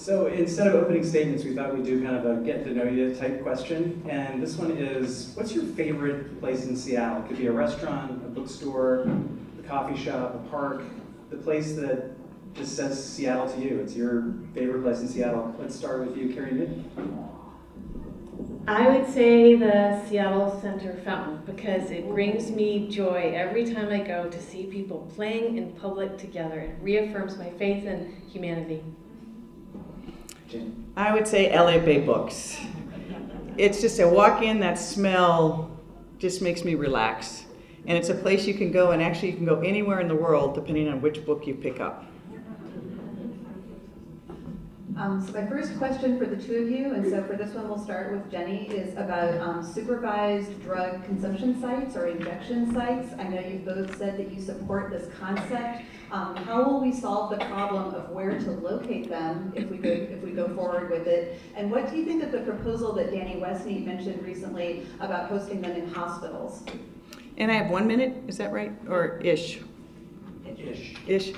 So instead of opening statements, we thought we'd do kind of a get to know you type question. And this one is, what's your favorite place in Seattle? It could be a restaurant, a bookstore, a coffee shop, a park, the place that just says Seattle to you. It's your favorite place in Seattle. Let's start with you, Cary Mitt. I would say the Seattle Center Fountain because it brings me joy every time I go to see people playing in public together. It reaffirms my faith in humanity. I would say Elliott Bay Books. It's just a walk in, that smell just makes me relax. And it's a place you can go, and actually, you can go anywhere in the world depending on which book you pick up. Um, so my first question for the two of you, and so for this one we'll start with Jenny, is about um, supervised drug consumption sites or injection sites. I know you've both said that you support this concept. Um, how will we solve the problem of where to locate them if we go if we go forward with it? And what do you think of the proposal that Danny Westneat mentioned recently about hosting them in hospitals? And I have one minute, is that right? Or ish? Ish. Ish.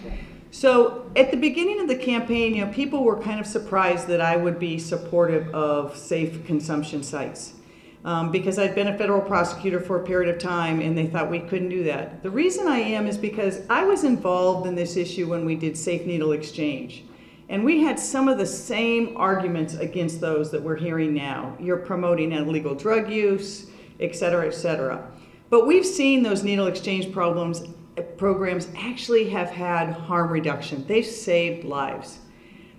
So at the beginning of the campaign, you know, people were kind of surprised that I would be supportive of safe consumption sites. Um, because I'd been a federal prosecutor for a period of time and they thought we couldn't do that. The reason I am is because I was involved in this issue when we did safe needle exchange. And we had some of the same arguments against those that we're hearing now. You're promoting illegal drug use, et cetera, et cetera. But we've seen those needle exchange problems programs actually have had harm reduction. They've saved lives.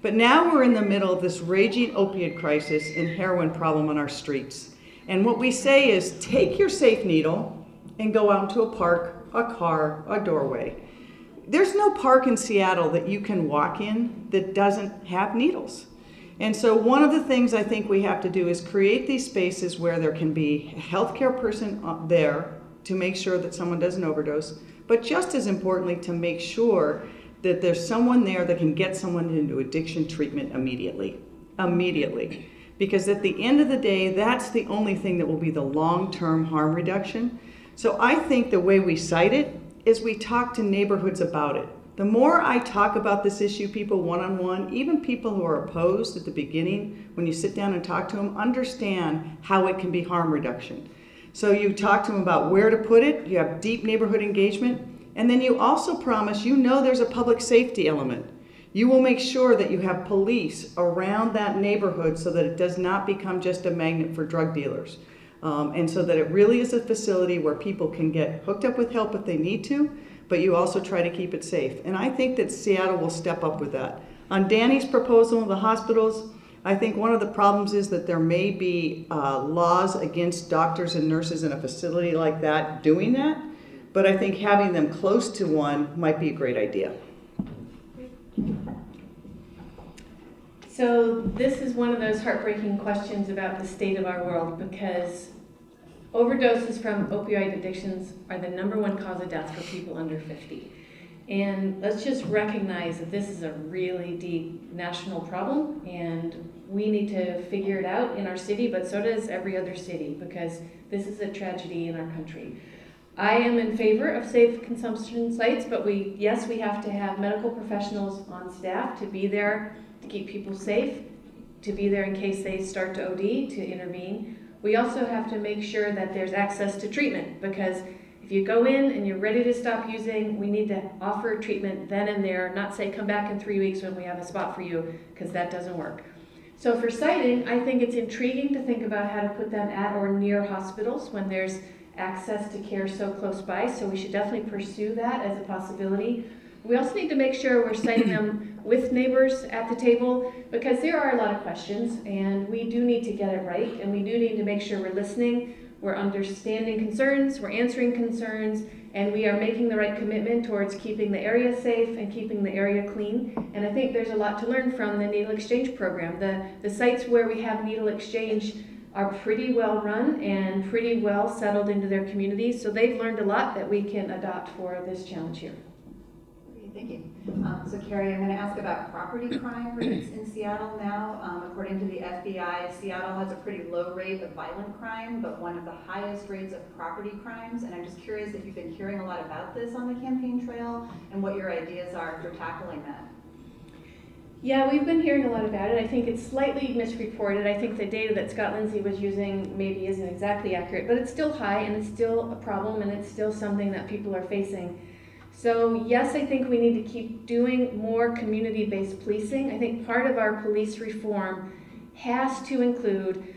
But now we're in the middle of this raging opiate crisis and heroin problem on our streets. And what we say is take your safe needle and go out to a park, a car, a doorway. There's no park in Seattle that you can walk in that doesn't have needles. And so, one of the things I think we have to do is create these spaces where there can be a healthcare person uh, there to make sure that someone doesn't overdose, but just as importantly, to make sure that there's someone there that can get someone into addiction treatment immediately. Immediately. Because at the end of the day, that's the only thing that will be the long term harm reduction. So I think the way we cite it is we talk to neighborhoods about it. The more I talk about this issue, people one on one, even people who are opposed at the beginning, when you sit down and talk to them, understand how it can be harm reduction. So you talk to them about where to put it, you have deep neighborhood engagement, and then you also promise you know there's a public safety element. You will make sure that you have police around that neighborhood so that it does not become just a magnet for drug dealers. Um, and so that it really is a facility where people can get hooked up with help if they need to, but you also try to keep it safe. And I think that Seattle will step up with that. On Danny's proposal, of the hospitals, I think one of the problems is that there may be uh, laws against doctors and nurses in a facility like that doing that, but I think having them close to one might be a great idea. So, this is one of those heartbreaking questions about the state of our world because overdoses from opioid addictions are the number one cause of death for people under 50. And let's just recognize that this is a really deep national problem, and we need to figure it out in our city, but so does every other city, because this is a tragedy in our country. I am in favor of safe consumption sites, but we, yes, we have to have medical professionals on staff to be there to keep people safe, to be there in case they start to OD, to intervene. We also have to make sure that there's access to treatment because if you go in and you're ready to stop using, we need to offer treatment then and there, not say come back in three weeks when we have a spot for you, because that doesn't work. So for siting, I think it's intriguing to think about how to put them at or near hospitals when there's access to care so close by. So we should definitely pursue that as a possibility. We also need to make sure we're siting them with neighbors at the table because there are a lot of questions and we do need to get it right and we do need to make sure we're listening we're understanding concerns, we're answering concerns, and we are making the right commitment towards keeping the area safe and keeping the area clean. And I think there's a lot to learn from the needle exchange program. The, the sites where we have needle exchange are pretty well run and pretty well settled into their communities, so they've learned a lot that we can adopt for this challenge here. Thank you. Um, so, Cary, I'm going to ask about property crime rates in Seattle now. Um, according to the FBI, Seattle has a pretty low rate of violent crime, but one of the highest rates of property crimes. And I'm just curious if you've been hearing a lot about this on the campaign trail and what your ideas are for tackling that. Yeah, we've been hearing a lot about it. I think it's slightly misreported. I think the data that Scott Lindsay was using maybe isn't exactly accurate, but it's still high and it's still a problem and it's still something that people are facing. So, yes, I think we need to keep doing more community based policing. I think part of our police reform has to include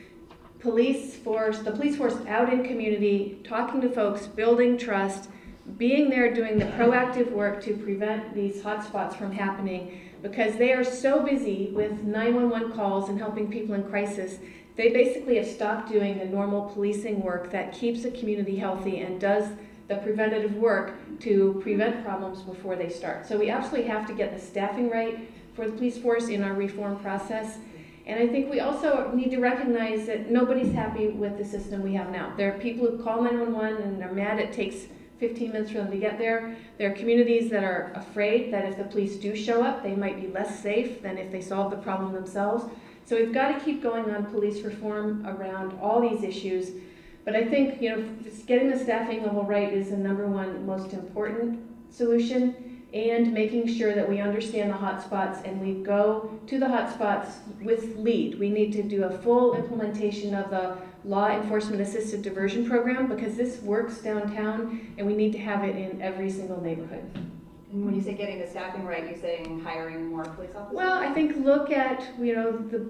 police force, the police force out in community, talking to folks, building trust, being there doing the proactive work to prevent these hotspots from happening because they are so busy with 911 calls and helping people in crisis. They basically have stopped doing the normal policing work that keeps a community healthy and does the preventative work to prevent problems before they start. So we absolutely have to get the staffing right for the police force in our reform process. And I think we also need to recognize that nobody's happy with the system we have now. There are people who call 911 and they're mad it takes 15 minutes for them to get there. There are communities that are afraid that if the police do show up, they might be less safe than if they solve the problem themselves. So we've got to keep going on police reform around all these issues. But I think, you know, getting the staffing level right is the number one most important solution and making sure that we understand the hotspots and we go to the hotspots with lead. We need to do a full implementation of the law enforcement assisted diversion program because this works downtown and we need to have it in every single neighborhood. And when you say getting the staffing right, you're saying hiring more police officers? Well, I think look at, you know, the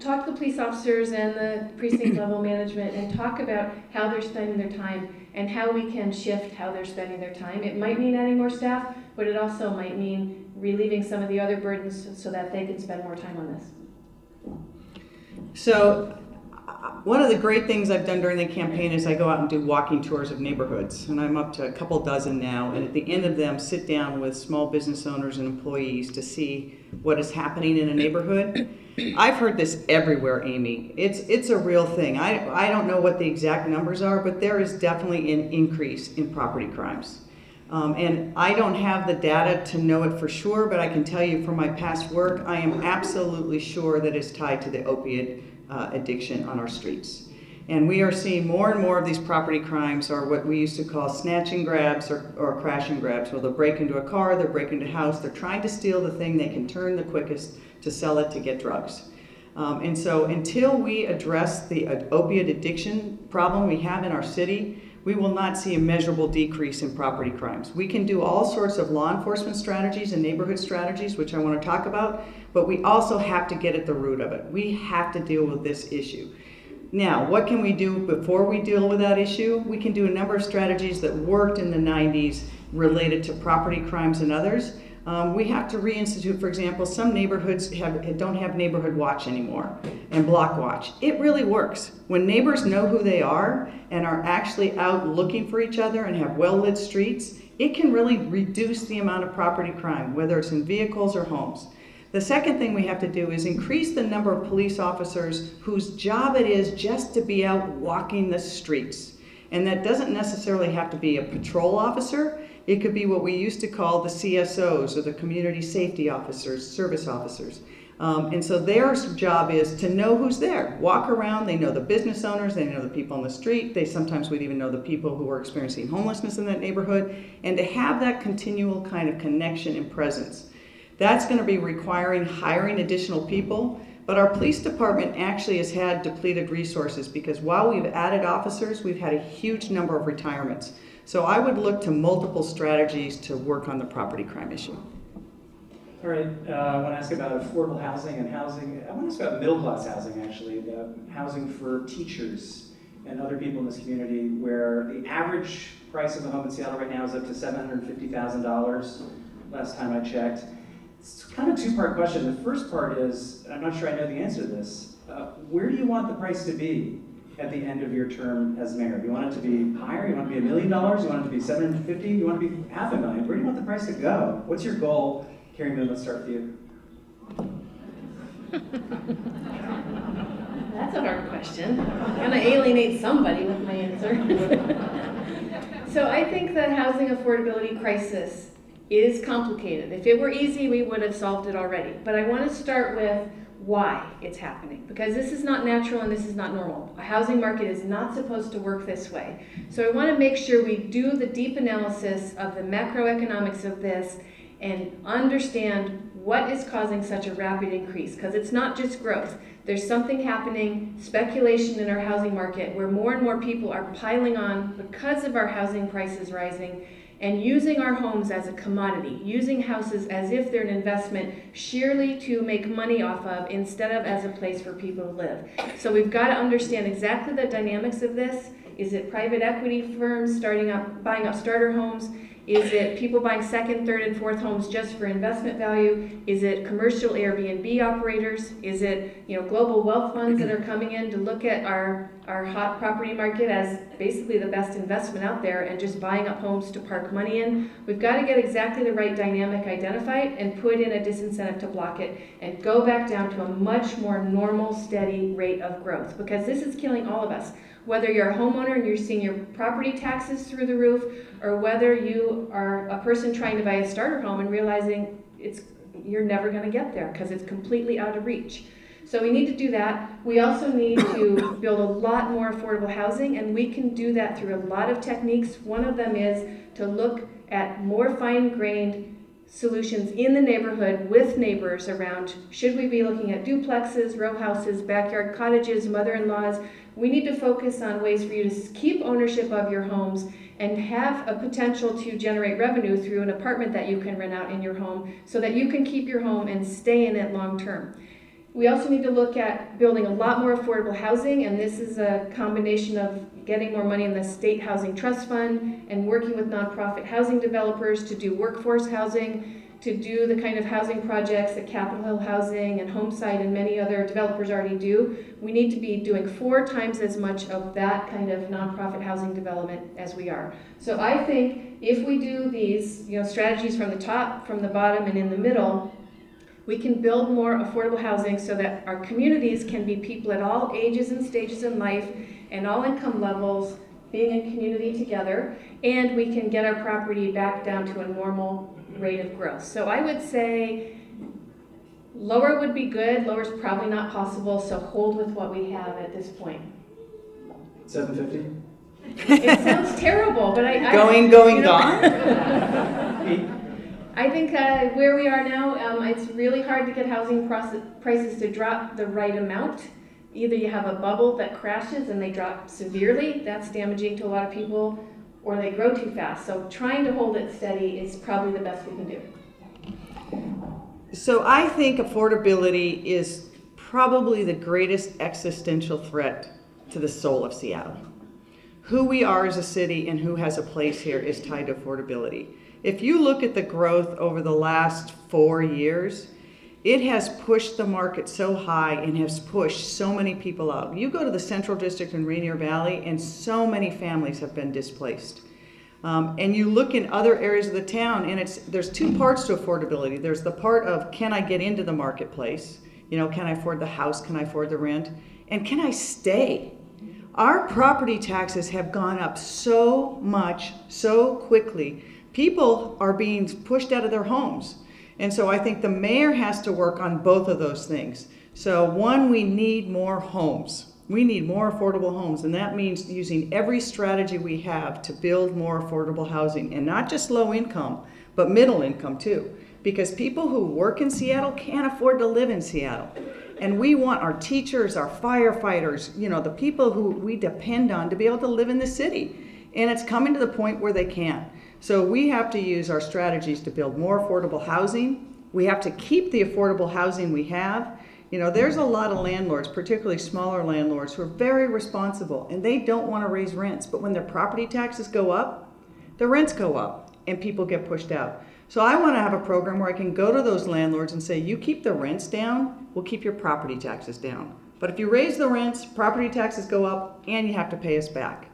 talk to the police officers and the precinct level management and talk about how they're spending their time and how we can shift how they're spending their time. It might mean adding more staff, but it also might mean relieving some of the other burdens so that they can spend more time on this. So, one of the great things I've done during the campaign is I go out and do walking tours of neighborhoods, and I'm up to a couple dozen now. And at the end of them, sit down with small business owners and employees to see what is happening in a neighborhood. I've heard this everywhere, Amy. It's it's a real thing. I I don't know what the exact numbers are, but there is definitely an increase in property crimes. Um, and I don't have the data to know it for sure, but I can tell you from my past work, I am absolutely sure that it's tied to the opiate uh, addiction on our streets. And we are seeing more and more of these property crimes are what we used to call snatch and grabs or, or crash and grabs. Well, they'll break into a car, they'll break into a house, they're trying to steal the thing they can turn the quickest to sell it to get drugs. Um, and so until we address the uh, opiate addiction problem we have in our city, we will not see a measurable decrease in property crimes. We can do all sorts of law enforcement strategies and neighborhood strategies, which I want to talk about, but we also have to get at the root of it. We have to deal with this issue. Now, what can we do before we deal with that issue? We can do a number of strategies that worked in the 90s related to property crimes and others. Um, we have to reinstitute, for example, some neighborhoods have, don't have neighborhood watch anymore and block watch. It really works. When neighbors know who they are and are actually out looking for each other and have well lit streets, it can really reduce the amount of property crime, whether it's in vehicles or homes. The second thing we have to do is increase the number of police officers whose job it is just to be out walking the streets. And that doesn't necessarily have to be a patrol officer. It could be what we used to call the CSOs or the community safety officers, service officers. Um, and so their job is to know who's there. Walk around, they know the business owners, they know the people on the street, they sometimes would even know the people who are experiencing homelessness in that neighborhood, and to have that continual kind of connection and presence. That's going to be requiring hiring additional people, but our police department actually has had depleted resources because while we've added officers, we've had a huge number of retirements. So I would look to multiple strategies to work on the property crime issue. All right, uh, I want to ask about affordable housing and housing. I want to ask about middle class housing, actually, the housing for teachers and other people in this community, where the average price of a home in Seattle right now is up to $750,000, last time I checked. It's kind of a two part question. The first part is I'm not sure I know the answer to this. Uh, where do you want the price to be at the end of your term as mayor? Do you want it to be higher? You want it to be a million dollars? You want it to be 750? You want it to be half a million? Where do you want the price to go? What's your goal? Cary Moon, let's start with you. That's a hard question. I'm going to alienate somebody with my answer. so I think the housing affordability crisis is complicated. If it were easy, we would have solved it already. But I want to start with why it's happening because this is not natural and this is not normal. A housing market is not supposed to work this way. So I want to make sure we do the deep analysis of the macroeconomics of this and understand what is causing such a rapid increase? Because it's not just growth. There's something happening, speculation in our housing market, where more and more people are piling on because of our housing prices rising and using our homes as a commodity, using houses as if they're an investment sheerly to make money off of instead of as a place for people to live. So we've got to understand exactly the dynamics of this. Is it private equity firms starting up, buying up starter homes? Is it people buying second, third, and fourth homes just for investment value? Is it commercial Airbnb operators? Is it you know global wealth funds that are coming in to look at our our hot property market as basically the best investment out there and just buying up homes to park money in? We've got to get exactly the right dynamic identified and put in a disincentive to block it and go back down to a much more normal, steady rate of growth because this is killing all of us whether you're a homeowner and you're seeing your property taxes through the roof, or whether you are a person trying to buy a starter home and realizing it's you're never going to get there because it's completely out of reach. So we need to do that. We also need to build a lot more affordable housing, and we can do that through a lot of techniques. One of them is to look at more fine-grained solutions in the neighborhood with neighbors around. Should we be looking at duplexes, row houses, backyard cottages, mother-in-laws? We need to focus on ways for you to keep ownership of your homes and have a potential to generate revenue through an apartment that you can rent out in your home so that you can keep your home and stay in it long term. We also need to look at building a lot more affordable housing, and this is a combination of getting more money in the State Housing Trust Fund and working with nonprofit housing developers to do workforce housing to do the kind of housing projects that Capitol Hill Housing and HomeSight and many other developers already do, we need to be doing four times as much of that kind of nonprofit housing development as we are. So I think if we do these you know, strategies from the top, from the bottom, and in the middle, we can build more affordable housing so that our communities can be people at all ages and stages in life and all income levels being in community together, and we can get our property back down to a normal rate of growth. So I would say lower would be good, lower is probably not possible, so hold with what we have at this point. Seven fifty? It sounds terrible, but I. I Going, going, you know, gone? I think uh, where we are now, um, it's really hard to get housing prices to drop the right amount. Either you have a bubble that crashes and they drop severely, that's damaging to a lot of people, or they grow too fast. So trying to hold it steady is probably the best we can do. So I think affordability is probably the greatest existential threat to the soul of Seattle. Who we are as a city and who has a place here is tied to affordability. If you look at the growth over the last four years, it has pushed the market so high and has pushed so many people out. You go to the Central District in Rainier Valley, and so many families have been displaced. Um, and you look in other areas of the town, and it's there's two parts to affordability. There's the part of can I get into the marketplace? You know, can I afford the house? Can I afford the rent? And can I stay? Our property taxes have gone up so much, so quickly. People are being pushed out of their homes. And so I think the mayor has to work on both of those things. So, one, we need more homes. We need more affordable homes, and that means using every strategy we have to build more affordable housing, and not just low income, but middle income too. Because people who work in Seattle can't afford to live in Seattle. And we want our teachers, our firefighters, you know, the people who we depend on to be able to live in the city. And it's coming to the point where they can't. So we have to use our strategies to build more affordable housing. We have to keep the affordable housing we have. You know, there's a lot of landlords, particularly smaller landlords, who are very responsible and they don't want to raise rents. But when their property taxes go up, the rents go up and people get pushed out. So I want to have a program where I can go to those landlords and say, you keep the rents down, we'll keep your property taxes down. But if you raise the rents, property taxes go up and you have to pay us back.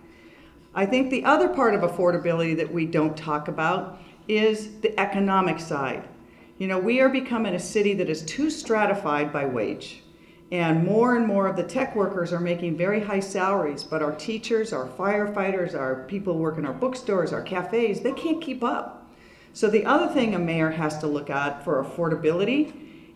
I think the other part of affordability that we don't talk about is the economic side. You know, we are becoming a city that is too stratified by wage. And more and more of the tech workers are making very high salaries, but our teachers, our firefighters, our people who work in our bookstores, our cafes, they can't keep up. So the other thing a mayor has to look at for affordability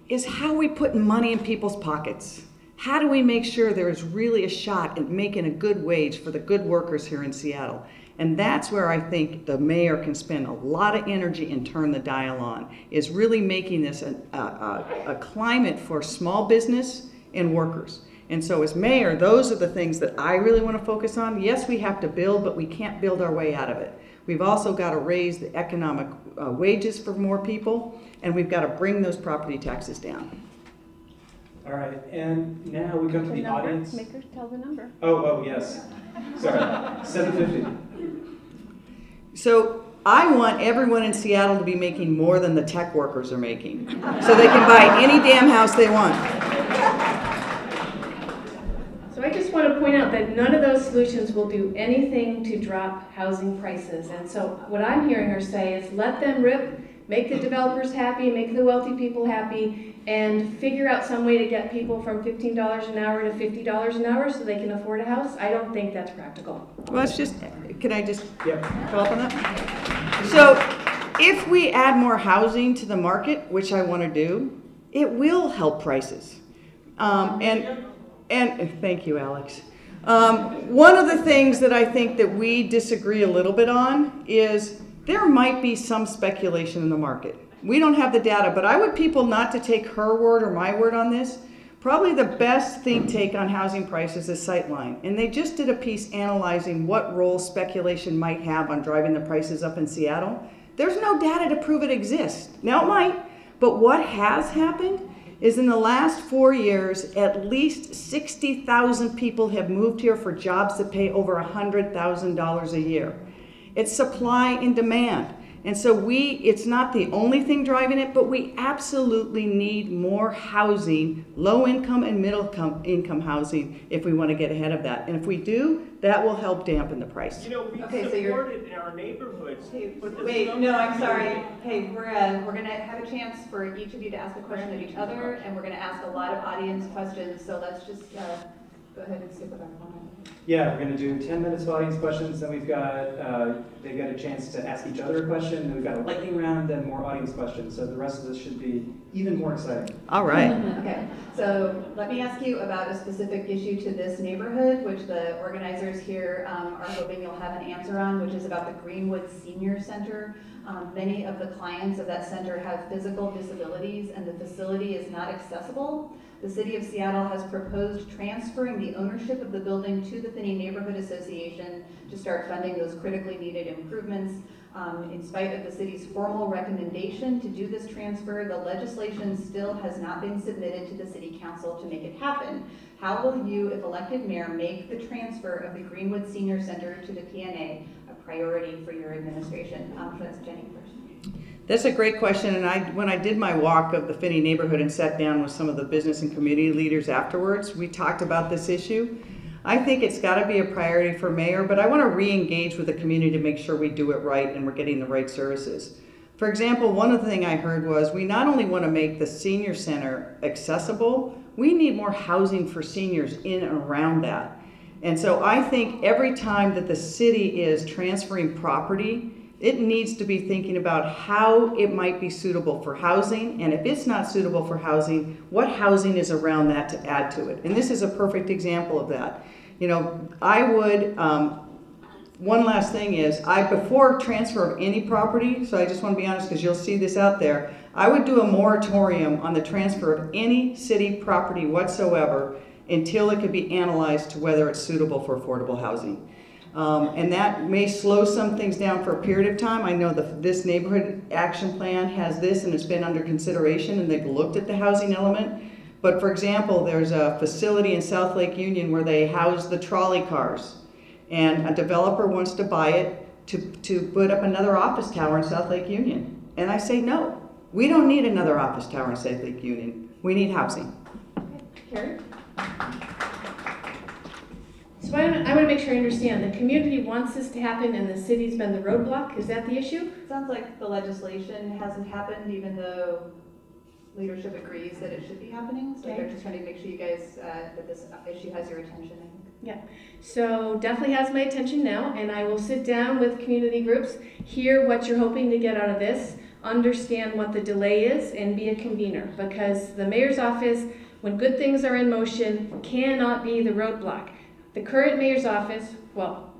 is how we put money in people's pockets. How do we make sure there is really a shot at making a good wage for the good workers here in Seattle? And that's where I think the mayor can spend a lot of energy and turn the dial on, is really making this a, a, a, climate for small business and workers. And so as mayor, those are the things that I really want to focus on. Yes, we have to build, but we can't build our way out of it. We've also got to raise the economic uh, wages for more people, and we've got to bring those property taxes down. All right, and now we go to the number, audience. make her tell the number. Oh, oh, yes. Sorry, seven fifty. So I want everyone in Seattle to be making more than the tech workers are making, so they can buy any damn house they want. So I just want to point out that none of those solutions will do anything to drop housing prices. And so what I'm hearing her say is let them rip, make the developers happy, make the wealthy people happy, and figure out some way to get people from fifteen dollars an hour to fifty dollars an hour so they can afford a house. I don't think that's practical. Well, it's just, can I just Yep. follow up on that? So if we add more housing to the market, which I want to do, it will help prices. Um, and, and, thank you, Alex. Um, one of the things that I think that we disagree a little bit on is there might be some speculation in the market. We don't have the data, but I would people not to take her word or my word on this. Probably the best think take on housing prices is Sightline, and they just did a piece analyzing what role speculation might have on driving the prices up in Seattle. There's no data to prove it exists. Now it might, but what has happened is in the last four years, at least 60,000 people have moved here for jobs that pay over $100,000 a year. It's supply and demand. And so we, it's not the only thing driving it, but we absolutely need more housing, low income and middle com- income housing, if we want to get ahead of that. And if we do, that will help dampen the price. You know, we Okay, so you're- it in our neighborhoods. Hey, wait, no, I'm sorry. Hey, we're, uh, we're gonna have a chance for each of you to ask a question of each other, and we're gonna ask a lot of audience questions, so let's just, uh, go ahead and stick with our format. Yeah, we're gonna do ten minutes of audience questions, then we've got, uh, they've got a chance to ask each other a question, then we've got a lightning round, then more audience questions. So the rest of this should be even more exciting. All right. Okay, so let me ask you about a specific issue to this neighborhood, which the organizers here um, are hoping you'll have an answer on, which is about the Greenwood Senior Center. Um, Many of the clients of that center have physical disabilities, and the facility is not accessible. The city of Seattle has proposed transferring the ownership of the building to the Phinney Neighborhood Association to start funding those critically needed improvements. Um, in spite of the city's formal recommendation to do this transfer, the legislation still has not been submitted to the city council to make it happen. How will you, if elected mayor, make the transfer of the Greenwood Senior Center to the PNA a priority for your administration? Um, that's Jenny first. That's a great question, and I, when I did my walk of the Phinney neighborhood and sat down with some of the business and community leaders afterwards, we talked about this issue. I think it's gotta be a priority for mayor, but I wanna re-engage with the community to make sure we do it right and we're getting the right services. For example, one of the thing I heard was, we not only wanna make the senior center accessible, we need more housing for seniors in and around that. And so I think every time that the city is transferring property, it needs to be thinking about how it might be suitable for housing, and if it's not suitable for housing, what housing is around that to add to it. And this is a perfect example of that. You know, I would, um, one last thing is, I, before transfer of any property, so I just want to be honest because you'll see this out there, I would do a moratorium on the transfer of any city property whatsoever until it could be analyzed to whether it's suitable for affordable housing. Um, and that may slow some things down for a period of time. I know the, this neighborhood action plan has this and it's been under consideration and they've looked at the housing element. But for example, there's a facility in South Lake Union where they house the trolley cars. And a developer wants to buy it to, to put up another office tower in South Lake Union. And I say, no, we don't need another office tower in South Lake Union. We need housing. Okay. Cary? So I, I want to make sure I understand, the community wants this to happen and the city's been the roadblock, is that the issue? Sounds like the legislation hasn't happened, even though leadership agrees that it should be happening. So they're just trying to make sure you guys, uh, that this issue has your attention, I think. Yeah, so definitely has my attention now, and I will sit down with community groups, hear what you're hoping to get out of this, understand what the delay is, and be a convener. Because the mayor's office, when good things are in motion, cannot be the roadblock. The current mayor's office, well,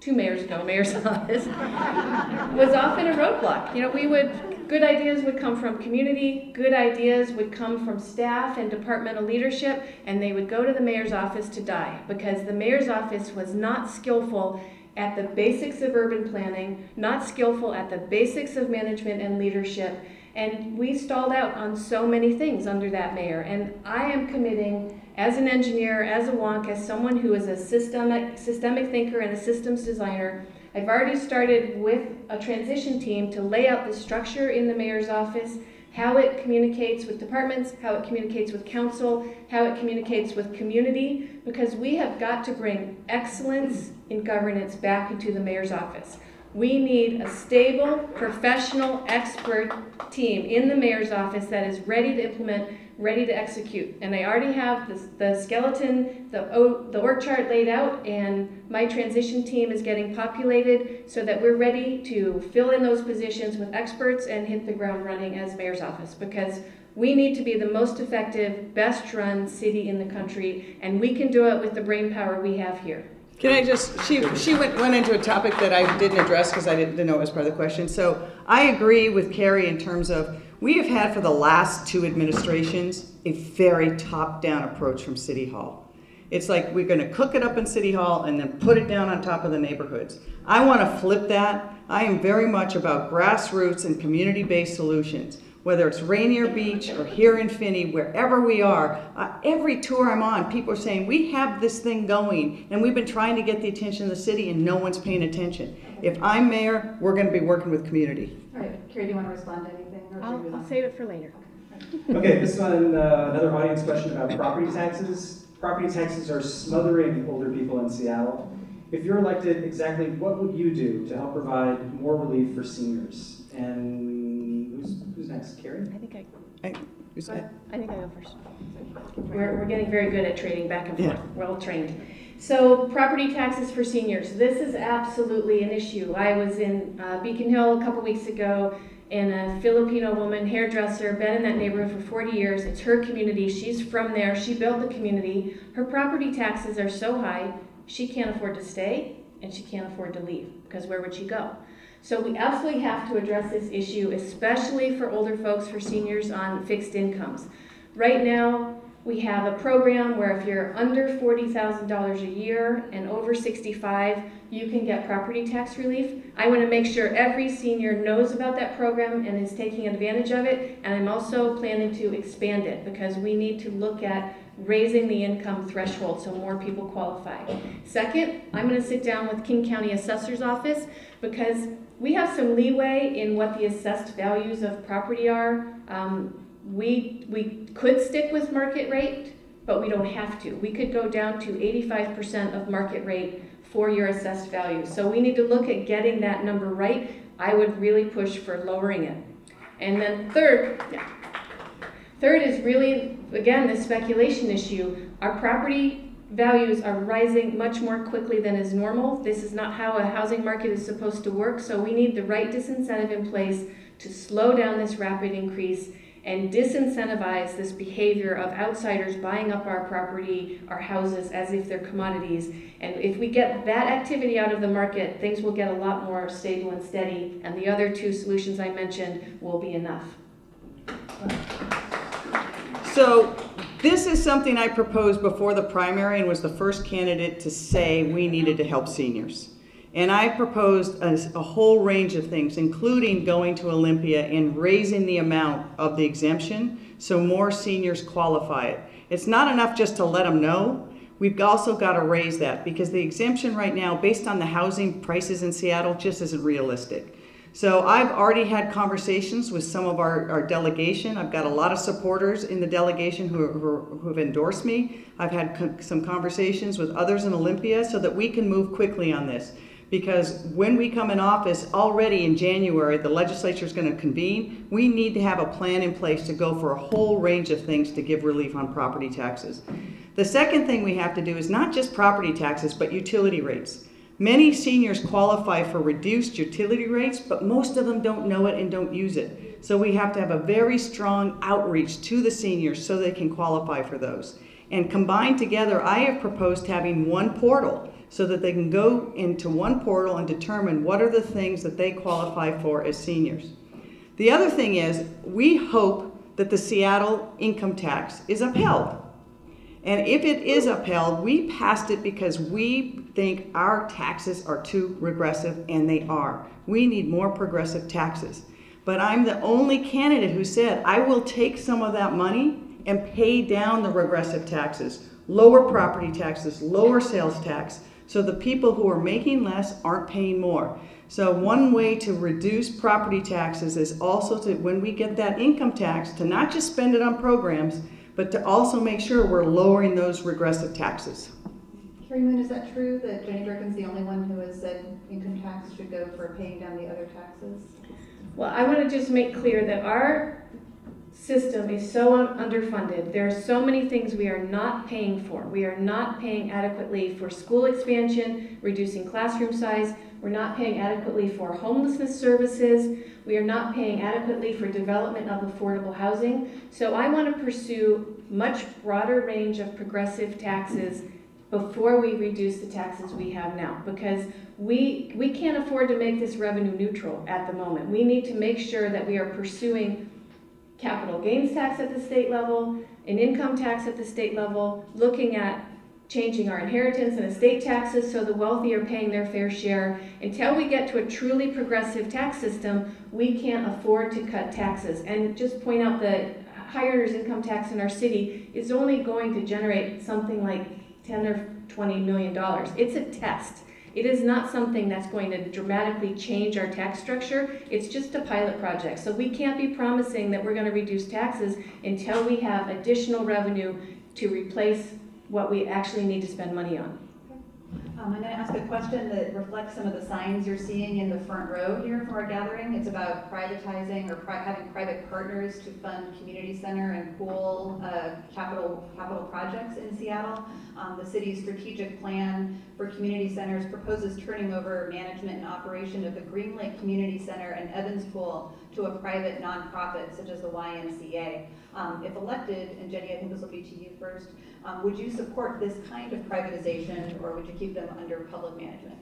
two mayors ago, mayor's office, was often a roadblock. You know, we would, good ideas would come from community, good ideas would come from staff and departmental leadership, and they would go to the mayor's office to die because the mayor's office was not skillful at the basics of urban planning, not skillful at the basics of management and leadership. And we stalled out on so many things under that mayor. And I am committing, as an engineer, as a wonk, as someone who is a systemic, systemic thinker and a systems designer, I've already started with a transition team to lay out the structure in the mayor's office, how it communicates with departments, how it communicates with council, how it communicates with community, because we have got to bring excellence in governance back into the mayor's office. We need a stable, professional, expert team in the mayor's office that is ready to implement, ready to execute. And I already have the, the skeleton, the, o- the org chart laid out, and my transition team is getting populated so that we're ready to fill in those positions with experts and hit the ground running as mayor's office. Because we need to be the most effective, best run city in the country, and we can do it with the brain power we have here. Can I just, she, she went, went into a topic that I didn't address because I didn't, didn't know it was part of the question. So I agree with Cary in terms of, we have had for the last two administrations, a very top-down approach from City Hall. It's like we're gonna cook it up in City Hall and then put it down on top of the neighborhoods. I wanna flip that. I am very much about grassroots and community-based solutions whether it's Rainier Beach or here in Phinney, wherever we are, uh, every tour I'm on, people are saying, we have this thing going, and we've been trying to get the attention of the city, and no one's paying attention. If I'm mayor, we're gonna be working with community. All right, Cary, do you want to respond to anything? Or should I'll, I'll save it for later. Okay, this one, uh, another audience question about property taxes. Property taxes are smothering older people in Seattle. If you're elected, exactly what would you do to help provide more relief for seniors? And who's, who's next? Cary? I think I, I- who's that? I think I go first. We're, we're getting very good at trading back and forth. Yeah. We're all trained. So property taxes for seniors, this is absolutely an issue. I was in uh, Beacon Hill a couple weeks ago and a Filipino woman, hairdresser, been in that neighborhood for 40 years. It's her community. She's from there. She built the community. Her property taxes are so high, she can't afford to stay and she can't afford to leave because where would she go? So we absolutely have to address this issue, especially for older folks, for seniors on fixed incomes. Right now, we have a program where if you're under $40,000 a year and over 65, you can get property tax relief. I want to make sure every senior knows about that program and is taking advantage of it. And I'm also planning to expand it because we need to look at raising the income threshold so more people qualify. Second, I'm going to sit down with King County Assessor's Office because we have some leeway in what the assessed values of property are. Um, we, we could stick with market rate, but we don't have to. We could go down to 85% of market rate for your assessed value. So we need to look at getting that number right. I would really push for lowering it. And then third, yeah. Third is really, again, the speculation issue. Our property values are rising much more quickly than is normal. This is not how a housing market is supposed to work, so we need the right disincentive in place to slow down this rapid increase and disincentivize this behavior of outsiders buying up our property, our houses, as if they're commodities. And if we get that activity out of the market, things will get a lot more stable and steady, and the other two solutions I mentioned will be enough. So this is something I proposed before the primary and was the first candidate to say we needed to help seniors. And I proposed a, a whole range of things, including going to Olympia and raising the amount of the exemption so more seniors qualify it. It's not enough just to let them know. We've also got to raise that because the exemption right now, based on the housing prices in Seattle, just isn't realistic. So I've already had conversations with some of our, our delegation. I've got a lot of supporters in the delegation who, who, who have endorsed me. I've had co- some conversations with others in Olympia so that we can move quickly on this. Because when we come in office, already in January, the legislature is going to convene. We need to have a plan in place to go for a whole range of things to give relief on property taxes. The second thing we have to do is not just property taxes, but utility rates. Many seniors qualify for reduced utility rates, but most of them don't know it and don't use it. So we have to have a very strong outreach to the seniors so they can qualify for those. And combined together, I have proposed having one portal so that they can go into one portal and determine what are the things that they qualify for as seniors. The other thing is, we hope that the Seattle income tax is upheld. And if it is upheld, we passed it because we think our taxes are too regressive, and they are. We need more progressive taxes. But I'm the only candidate who said, I will take some of that money and pay down the regressive taxes, lower property taxes, lower sales tax, so the people who are making less aren't paying more. So one way to reduce property taxes is also to, when we get that income tax, to not just spend it on programs, but to also make sure we're lowering those regressive taxes. Cary Moon, is that true that Jenny Durkan's the only one who has said income tax should go for paying down the other taxes? Well, I want to just make clear that our system is so underfunded. There are so many things we are not paying for. We are not paying adequately for school expansion, reducing classroom size. We're not paying adequately for homelessness services. We are not paying adequately for development of affordable housing. So I want to pursue much broader range of progressive taxes before we reduce the taxes we have now because we we can't afford to make this revenue neutral at the moment. We need to make sure that we are pursuing capital gains tax at the state level, an income tax at the state level, looking at changing our inheritance and estate taxes so the wealthy are paying their fair share. Until we get to a truly progressive tax system, we can't afford to cut taxes. And just point out that high earners income tax in our city is only going to generate something like 10 or 20 million dollars. It's a test. It is not something that's going to dramatically change our tax structure. It's just a pilot project. So we can't be promising that we're going to reduce taxes until we have additional revenue to replace what we actually need to spend money on. Um, I'm going to ask a question that reflects some of the signs you're seeing in the front row here from our gathering. It's about privatizing or pri- having private partners to fund community center and pool uh, capital capital projects in Seattle. Um, the city's strategic plan for community centers proposes turning over management and operation of the Green Lake Community Center and Evans Pool to a private nonprofit such as the YMCA. Um, if elected, and Jenny, I think this will be to you first, um, would you support this kind of privatization or would you keep them under public management?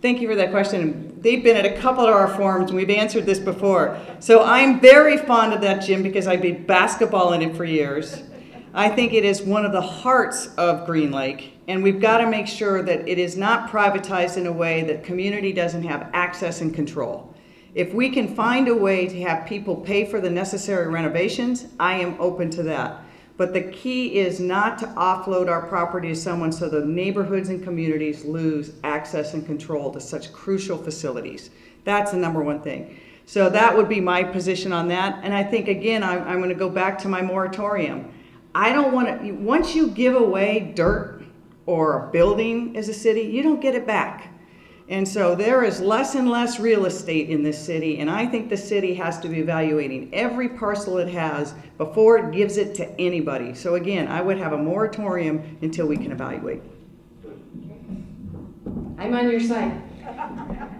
Thank you for that question. They've been at a couple of our forums, and we've answered this before. So I'm very fond of that gym because I've been basketball in it for years. I think it is one of the hearts of Green Lake, and we've got to make sure that it is not privatized in a way that community doesn't have access and control. If we can find a way to have people pay for the necessary renovations, I am open to that. But the key is not to offload our property to someone so the neighborhoods and communities lose access and control to such crucial facilities. That's the number one thing. So that would be my position on that. And I think, again, I'm, I'm going to go back to my moratorium. I don't want to, once you give away dirt or a building as a city, you don't get it back. And so there is less and less real estate in this city, and I think the city has to be evaluating every parcel it has before it gives it to anybody. So again, I would have a moratorium until we can evaluate. I'm on your side.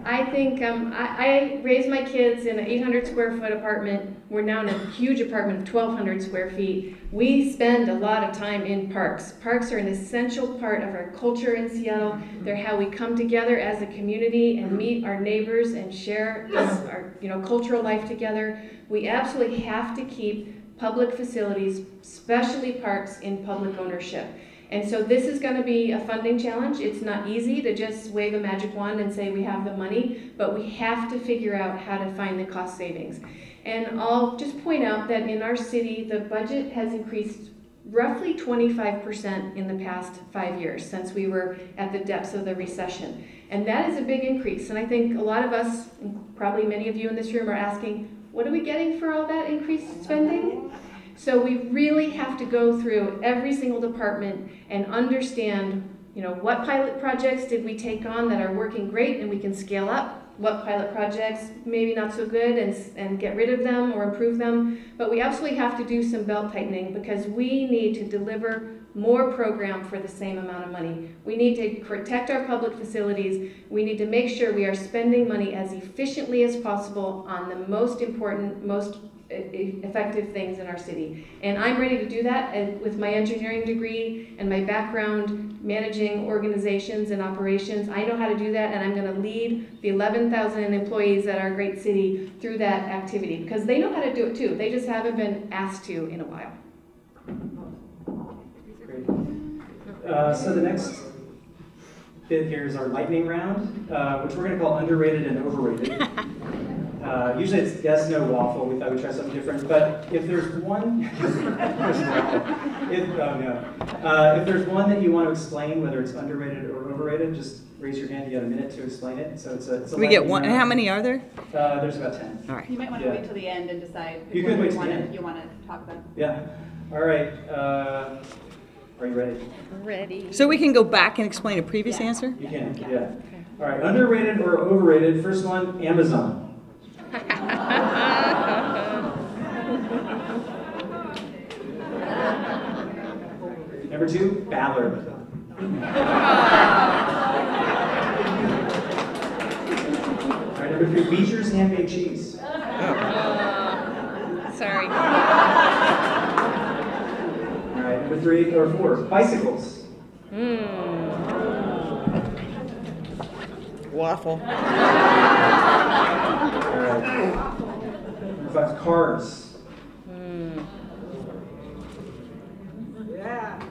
I think um, I, I raised my kids in an 800 square foot apartment. We're now in a huge apartment of 1,200 square feet. We spend a lot of time in parks. Parks are an essential part of our culture in Seattle. They're how we come together as a community and meet our neighbors and share our you know cultural life together. We absolutely have to keep public facilities, especially parks, in public ownership. And so this is going to be a funding challenge. It's not easy to just wave a magic wand and say we have the money, but we have to figure out how to find the cost savings. And I'll just point out that in our city, the budget has increased roughly 25% in the past five years since we were at the depths of the recession. And that is a big increase. And I think a lot of us, probably many of you in this room, are asking, what are we getting for all that increased spending? So we really have to go through every single department and understand, you know, what pilot projects did we take on that are working great and we can scale up? What pilot projects maybe not so good and, and get rid of them or improve them? But we absolutely have to do some belt tightening because we need to deliver more program for the same amount of money. We need to protect our public facilities. We need to make sure we are spending money as efficiently as possible on the most important, most effective things in our city. And I'm ready to do that and with my engineering degree and my background managing organizations and operations. I know how to do that and I'm going to lead the 11,000 employees at our great city through that activity because they know how to do it too. They just haven't been asked to in a while. Great. Uh, so the next bit here is our lightning round, uh, which we're going to call underrated and overrated. Uh, usually it's yes, no, waffle. We thought we'd try something different. But if there's one, if, oh no, uh, if there's one that you want to explain, whether it's underrated or overrated, just raise your hand. You have a minute to explain it. So it's a. It's a We get one, round. how many are there? Uh, there's about ten. All right. You might want Yeah. to wait till the end and decide You could wait you till the want end. to, you want to talk about. Yeah. All right. Uh, are you ready? Ready. So we can go back and explain a previous Yeah. answer? You can. Yeah. All right. Underrated or overrated? First one, Amazon. Number two, Ballard. All right, number three, Beecher's handmade cheese. Oh. Sorry. All right, number three or four, bicycles. Hmm. Waffle. All right. Number five, cars. Hmm. Yeah.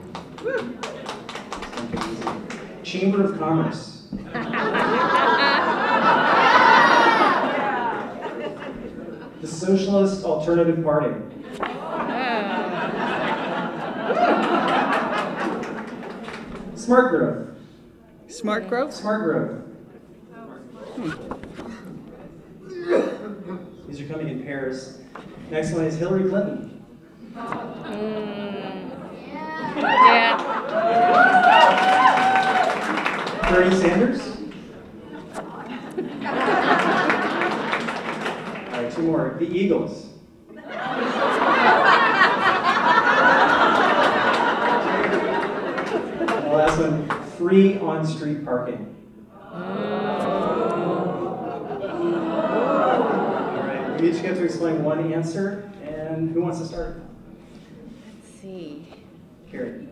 Chamber of Commerce. the Socialist Alternative Party. Oh. Smart growth. Smart growth? Smart growth. These are coming in pairs. Next one is Hillary Clinton. Yeah. Bernie Sanders. All right, two more. The Eagles. And the last one, free on-street parking. All right, we each get to explain one answer, and who wants to start? Let's see. Cary.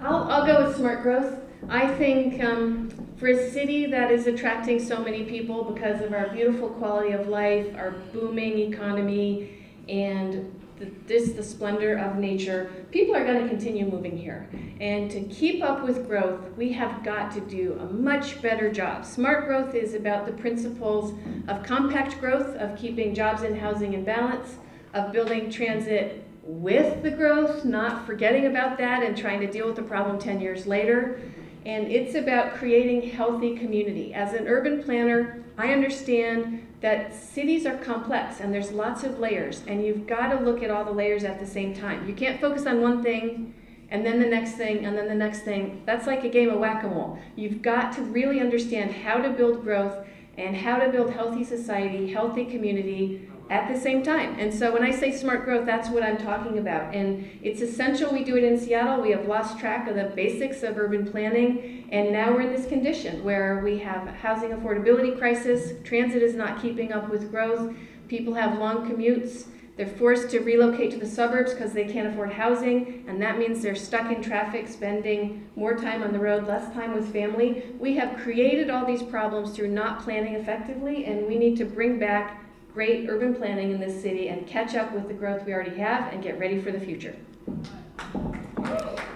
I'll, I'll go with smart growth. I think um, for a city that is attracting so many people because of our beautiful quality of life, our booming economy, and the, this the splendor of nature, people are going to continue moving here. And to keep up with growth, we have got to do a much better job. Smart growth is about the principles of compact growth, of keeping jobs and housing in balance, of building transit with the growth, not forgetting about that and trying to deal with the problem 10 years later. And it's about creating healthy community. As an urban planner, I understand that cities are complex and there's lots of layers, and you've got to look at all the layers at the same time. You can't focus on one thing and then the next thing and then the next thing. That's like a game of whack a mole. You've got to really understand how to build growth and how to build healthy society, healthy community at the same time. And so when I say smart growth, that's what I'm talking about. And it's essential we do it in Seattle. We have lost track of the basics of urban planning, and now we're in this condition where we have a housing affordability crisis, transit is not keeping up with growth, people have long commutes. They're forced to relocate to the suburbs because they can't afford housing, and that means they're stuck in traffic, spending more time on the road, less time with family. We have created all these problems through not planning effectively, and we need to bring back great urban planning in this city and catch up with the growth we already have and get ready for the future.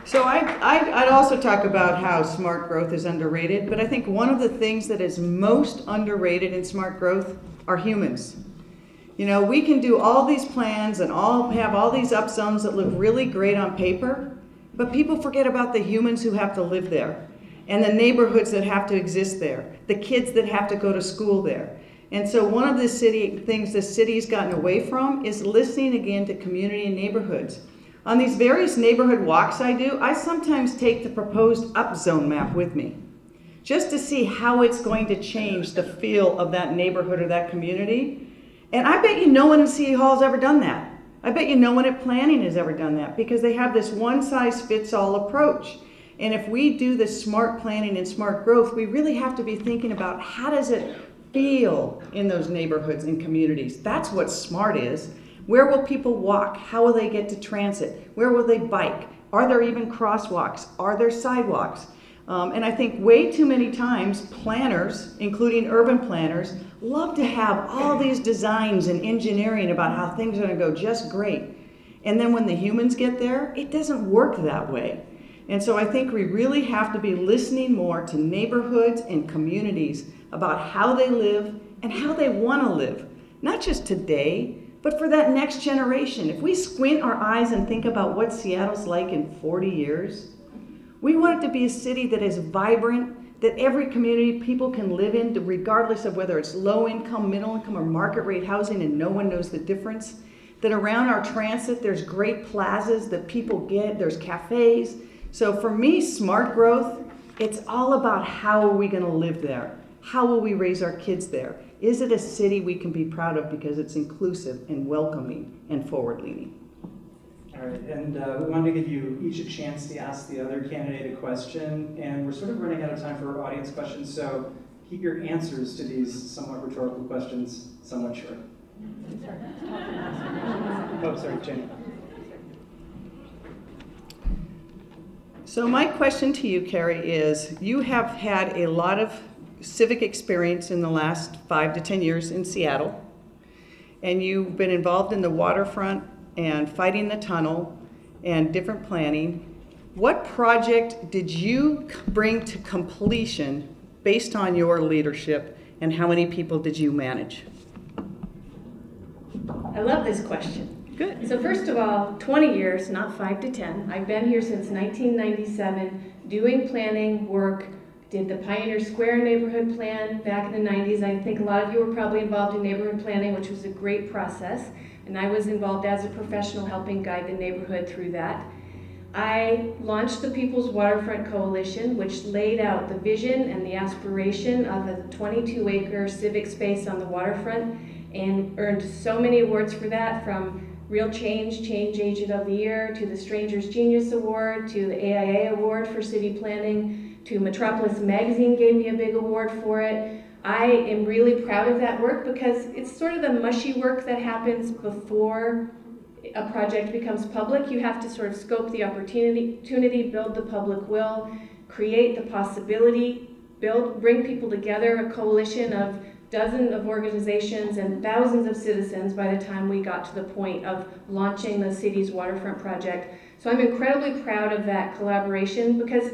So I, I, I'd also talk about how smart growth is underrated, but I think one of the things that is most underrated in smart growth are humans. You know, we can do all these plans and all have all these up zones that look really great on paper, but people forget about the humans who have to live there and the neighborhoods that have to exist there, the kids that have to go to school there. And so one of the city things the city's gotten away from is listening again to community and neighborhoods. On these various neighborhood walks I do, I sometimes take the proposed upzone map with me just to see how it's going to change the feel of that neighborhood or that community. And I bet you no one in City Hall has ever done that. I bet you no one at planning has ever done that because they have this one size fits all approach. And if we do this smart planning and smart growth, we really have to be thinking about how does it feel in those neighborhoods and communities. That's what smart is. Where will people walk? How will they get to transit? Where will they bike? Are there even crosswalks? Are there sidewalks? Um, and I think way too many times planners, including urban planners, love to have all these designs and engineering about how things are going to go just great. And then when the humans get there, it doesn't work that way. And so I think we really have to be listening more to neighborhoods and communities about how they live and how they want to live. Not just today, but for that next generation. If we squint our eyes and think about what Seattle's like in 40 years, we want it to be a city that is vibrant, that every community people can live in, regardless of whether it's low income, middle income, or market rate housing, and no one knows the difference. That around our transit, there's great plazas that people get, there's cafes. So for me, smart growth, it's all about how are we going to live there? How will we raise our kids there? Is it a city we can be proud of because it's inclusive and welcoming and forward leaning? All right, and uh, we wanted to give you each a chance to ask the other candidate a question, and we're sort of running out of time for audience questions, so keep your answers to these somewhat rhetorical questions somewhat short. Oh, sorry, Jenny. So my question to you, Cary, is you have had a lot of civic experience in the last five to 10 years in Seattle, and you've been involved in the waterfront and fighting the tunnel and different planning. What project did you bring to completion based on your leadership, and how many people did you manage? I love this question. Good. So first of all, 20 years, not 5 to 10. I've been here since 1997 doing planning work, did the Pioneer Square neighborhood plan back in the 90s. I think a lot of you were probably involved in neighborhood planning, which was a great process. And I was involved as a professional helping guide the neighborhood through that. I launched the People's Waterfront Coalition, which laid out the vision and the aspiration of a 22 acre civic space on the waterfront and earned so many awards for that from Real Change, Change Agent of the Year, to the Stranger's Genius Award, to the AIA Award for City Planning, to Metropolis Magazine gave me a big award for it. I am really proud of that work because it's sort of the mushy work that happens before a project becomes public. You have to sort of scope the opportunity, build the public will, create the possibility, build, bring people together, a coalition of dozens of organizations and thousands of citizens by the time we got to the point of launching the city's waterfront project. So I'm incredibly proud of that collaboration because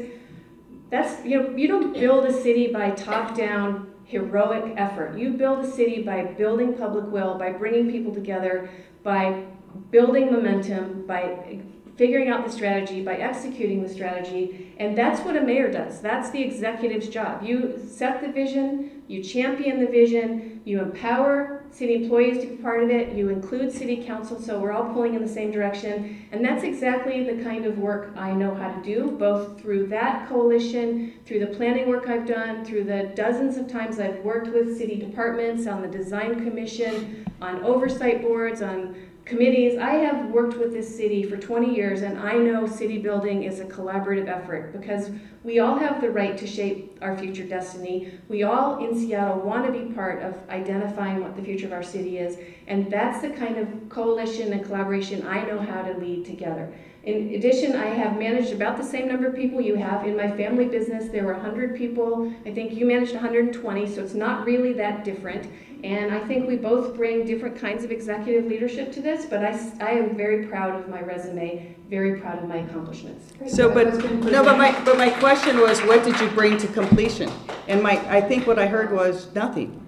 that's, you know, you don't build a city by top-down heroic effort. You build a city by building public will, by bringing people together, by building momentum, by figuring out the strategy, by executing the strategy, and that's what a mayor does. That's the executive's job. You set the vision, you champion the vision, you empower city employees to be part of it, you include city council, so we're all pulling in the same direction, and that's exactly the kind of work I know how to do, both through that coalition, through the planning work I've done, through the dozens of times I've worked with city departments, on the design commission, on oversight boards, on committees. I have worked with this city for 20 years and I know city building is a collaborative effort because we all have the right to shape our future destiny. We all in Seattle want to be part of identifying what the future of our city is and that's the kind of coalition and collaboration I know how to lead together. In addition, I have managed about the same number of people you have. In my family business, there were 100 people. I think you managed 120, so it's not really that different. And I think we both bring different kinds of executive leadership to this, but I, I am very proud of my resume, very proud of my accomplishments. So, but, no, but my, but my question was, what did you bring to completion? And my, I think what I heard was nothing.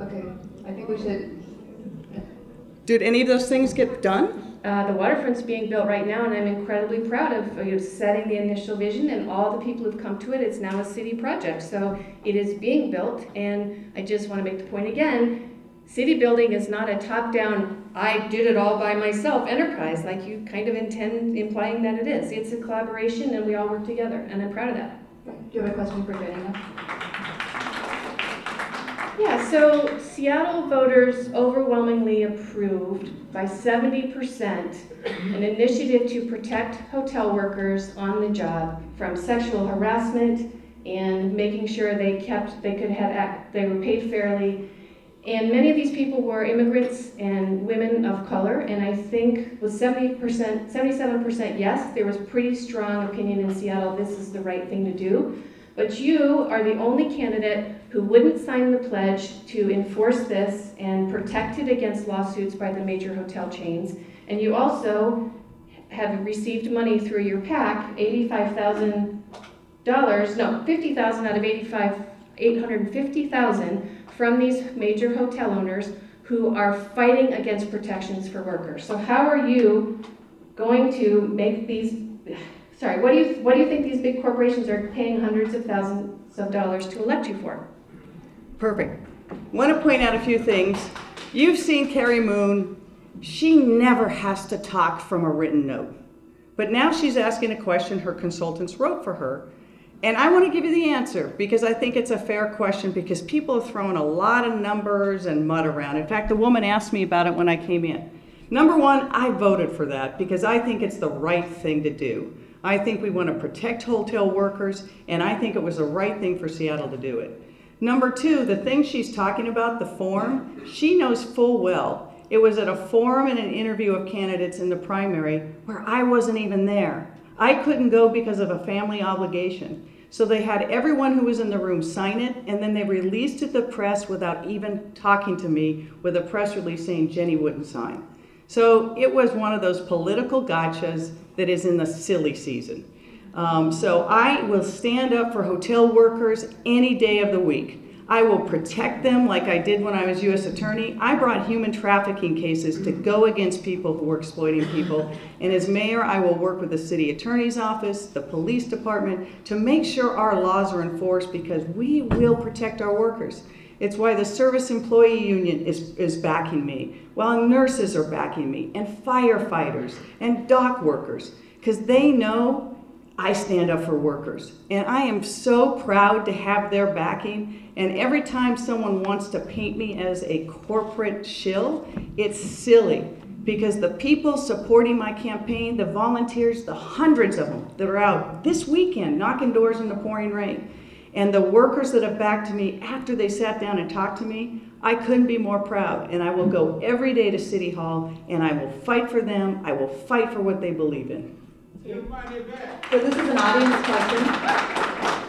Okay, I think we should, Did any of those things get done? Uh, the waterfront's being built right now, and I'm incredibly proud of you know, setting the initial vision and all the people who've come to it. It's now a city project, so it is being built. And I just want to make the point again: city building is not a top-down, I did it all by myself enterprise, like you kind of intend implying that it is. It's a collaboration, and we all work together, and I'm proud of that. do you have a question for now? Yeah, so Seattle voters overwhelmingly approved by 70% an initiative to protect hotel workers on the job from sexual harassment and making sure they kept, they could have, they were paid fairly. And many of these people were immigrants and women of color, and I think with seventy percent, seventy-seven percent yes, there was pretty strong opinion in Seattle, this is the right thing to do. But you are the only candidate who wouldn't sign the pledge to enforce this and protect it against lawsuits by the major hotel chains. And you also have received money through your PAC, eighty-five thousand dollars, no, fifty thousand out of eighty-five, eight hundred and fifty thousand from these major hotel owners who are fighting against protections for workers. So how are you going to make these, sorry, what do you, what do you think these big corporations are paying hundreds of thousands of dollars to elect you for? Perfect. Want to point out a few things. You've seen Cary Moon. She never has to talk from a written note. But now she's asking a question her consultants wrote for her. And I want to give you the answer because I think it's a fair question because people are throwing a lot of numbers and mud around. In fact, the woman asked me about it when I came in. Number one, I voted for that because I think it's the right thing to do. I think we want to protect hotel workers, and I think it was the right thing for Seattle to do it. Number two, the thing she's talking about, the form, she knows full well. It was at a forum and an interview of candidates in the primary where I wasn't even there. I couldn't go because of a family obligation. So they had everyone who was in the room sign it, and then they released it to the press without even talking to me with a press release saying Jenny wouldn't sign. So it was one of those political gotchas that is in the silly season. Um, so I will stand up for hotel workers any day of the week. I will protect them like I did when I was U.S. Attorney. I brought human trafficking cases to go against people who were exploiting people. And as mayor, I will work with the city attorney's office, the police department, to make sure our laws are enforced because we will protect our workers. It's why the Service Employee Union is, is backing me, while nurses are backing me, and firefighters, and dock workers, because they know I stand up for workers. And I am so proud to have their backing. And every time someone wants to paint me as a corporate shill, it's silly because the people supporting my campaign, the volunteers, the hundreds of them that are out this weekend knocking doors in the pouring rain, and the workers that have backed me after they sat down and talked to me, I couldn't be more proud. And I will go every day to City Hall and I will fight for them. I will fight for what they believe in. So this is an audience question.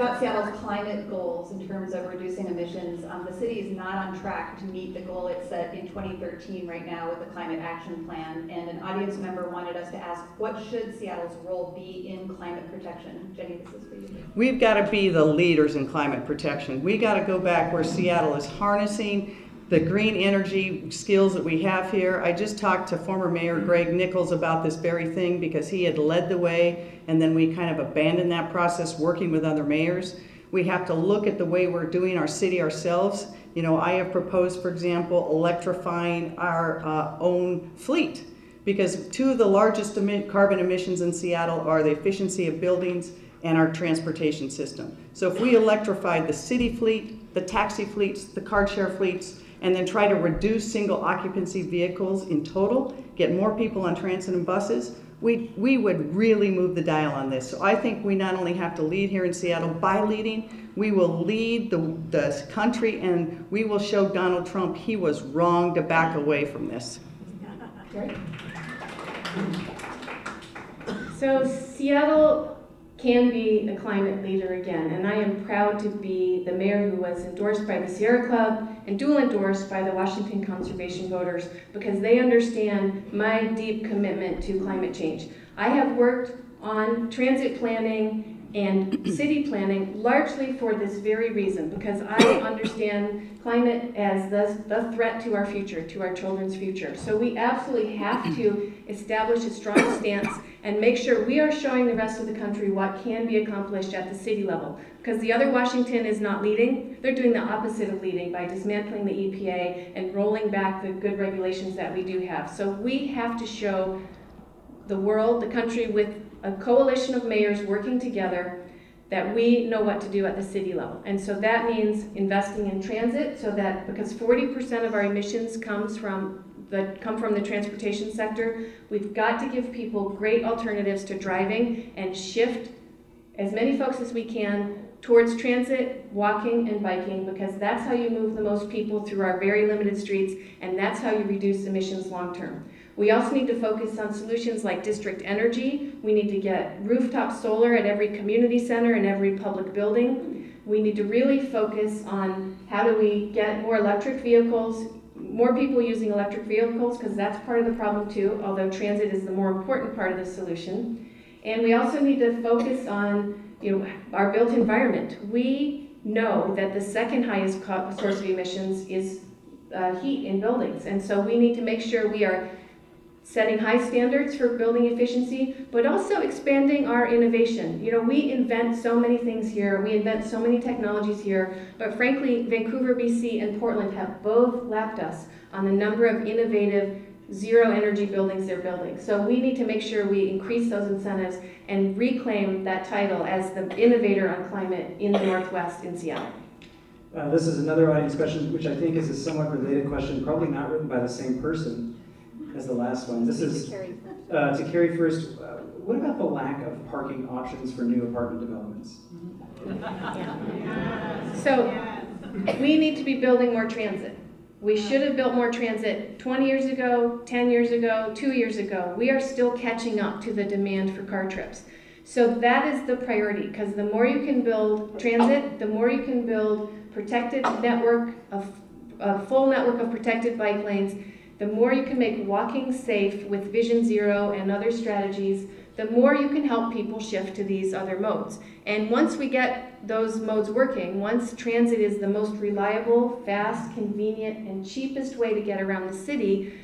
About Seattle's climate goals in terms of reducing emissions. Um, the city is not on track to meet the goal it set in 2013 right now with the climate action plan. And an audience member wanted us to ask, what should Seattle's role be in climate protection? Jenny, this is for you. We've got to be the leaders in climate protection. We got to go back where Seattle is harnessing the green energy skills that we have here. I just talked to former Mayor Greg Nickels about this very thing because he had led the way and then we kind of abandoned that process working with other mayors. We have to look at the way we're doing our city ourselves. You know, I have proposed, for example, electrifying our uh, own fleet because two of the largest carbon emissions in Seattle are the efficiency of buildings and our transportation system. So if we electrified the city fleet, the taxi fleets, the car share fleets, and then try to reduce single occupancy vehicles in total, get more people on transit and buses, we, we would really move the dial on this. So I think we not only have to lead here in Seattle by leading, we will lead the, the country and we will show Donald Trump he was wrong to back away from this. Jerry? So Seattle can be a climate leader again, and I am proud to be the mayor who was endorsed by the Sierra Club and dual endorsed by the Washington Conservation voters because they understand my deep commitment to climate change. I have worked on transit planning and city planning largely for this very reason because I understand climate as the, the threat to our future, to our children's future. So we absolutely have to establish a strong stance and make sure we are showing the rest of the country what can be accomplished at the city level. Because the other Washington is not leading, they're doing the opposite of leading by dismantling the EPA and rolling back the good regulations that we do have. So we have to show the world, the country, with a coalition of mayors working together that we know what to do at the city level. And so that means investing in transit so that because 40% of our emissions comes from the, come from the transportation sector, we've got to give people great alternatives to driving and shift as many folks as we can towards transit, walking, and biking, because that's how you move the most people through our very limited streets, and that's how you reduce emissions long-term. We also need to focus on solutions like district energy. We need to get rooftop solar at every community center and every public building. We need to really focus on how do we get more electric vehicles, more people using electric vehicles, because that's part of the problem too, although transit is the more important part of the solution. And we also need to focus on you know, our built environment. We know that the second highest source of emissions is uh, heat in buildings. And so we need to make sure we are setting high standards for building efficiency, but also expanding our innovation. You know, we invent so many things here, we invent so many technologies here, but frankly, Vancouver, BC, and Portland have both lapped us on the number of innovative zero energy buildings they're building. So we need to make sure we increase those incentives and reclaim that title as the innovator on climate in the Northwest in Seattle. Uh, this is another audience question, which I think is a somewhat related question, probably not written by the same person as the last one. This is uh, to Cary first. Uh, what about the lack of parking options for new apartment developments? So we need to be building more transit. We should have built more transit 20 years ago, 10 years ago, two years ago. We are still catching up to the demand for car trips. So that is the priority because the more you can build transit, the more you can build protected network of a full network of protected bike lanes, the more you can make walking safe with Vision Zero and other strategies, the more you can help people shift to these other modes. And once we get those modes working, once transit is the most reliable, fast, convenient, and cheapest way to get around the city,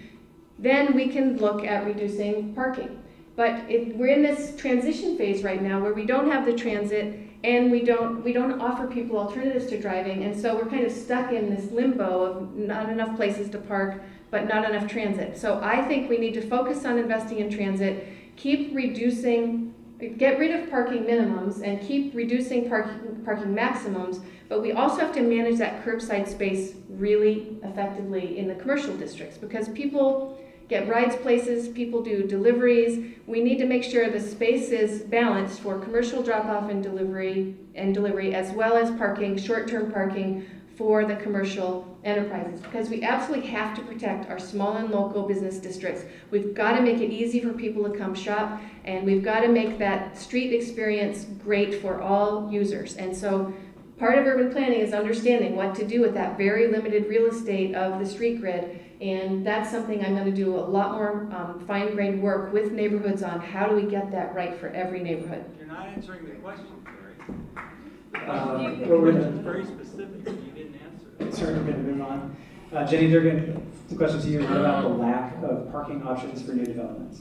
then we can look at reducing parking. But we're in this transition phase right now where we don't have the transit and we don't we don't offer people alternatives to driving, and so we're kind of stuck in this limbo of not enough places to park, but not enough transit. So I think we need to focus on investing in transit, keep reducing, get rid of parking minimums, and keep reducing parking parking maximums. But we also have to manage that curbside space really effectively in the commercial districts because people get rides places, people do deliveries. We need to make sure the space is balanced for commercial drop-off and delivery and delivery as well as parking, short-term parking for the commercial enterprises because we absolutely have to protect our small and local business districts. We've got to make it easy for people to come shop and we've got to make that street experience great for all users. And so part of urban planning is understanding what to do with that very limited real estate of the street grid and that's something I'm going to do a lot more um, fine grained work with neighborhoods on how do we get that right for every neighborhood. You're not answering the question, Cary. Uh, well, we're very specific, and you didn't answer it. sorry, we're going to move on. Uh, Jenny Durkan, the question to you: What about the lack of parking options for new developments?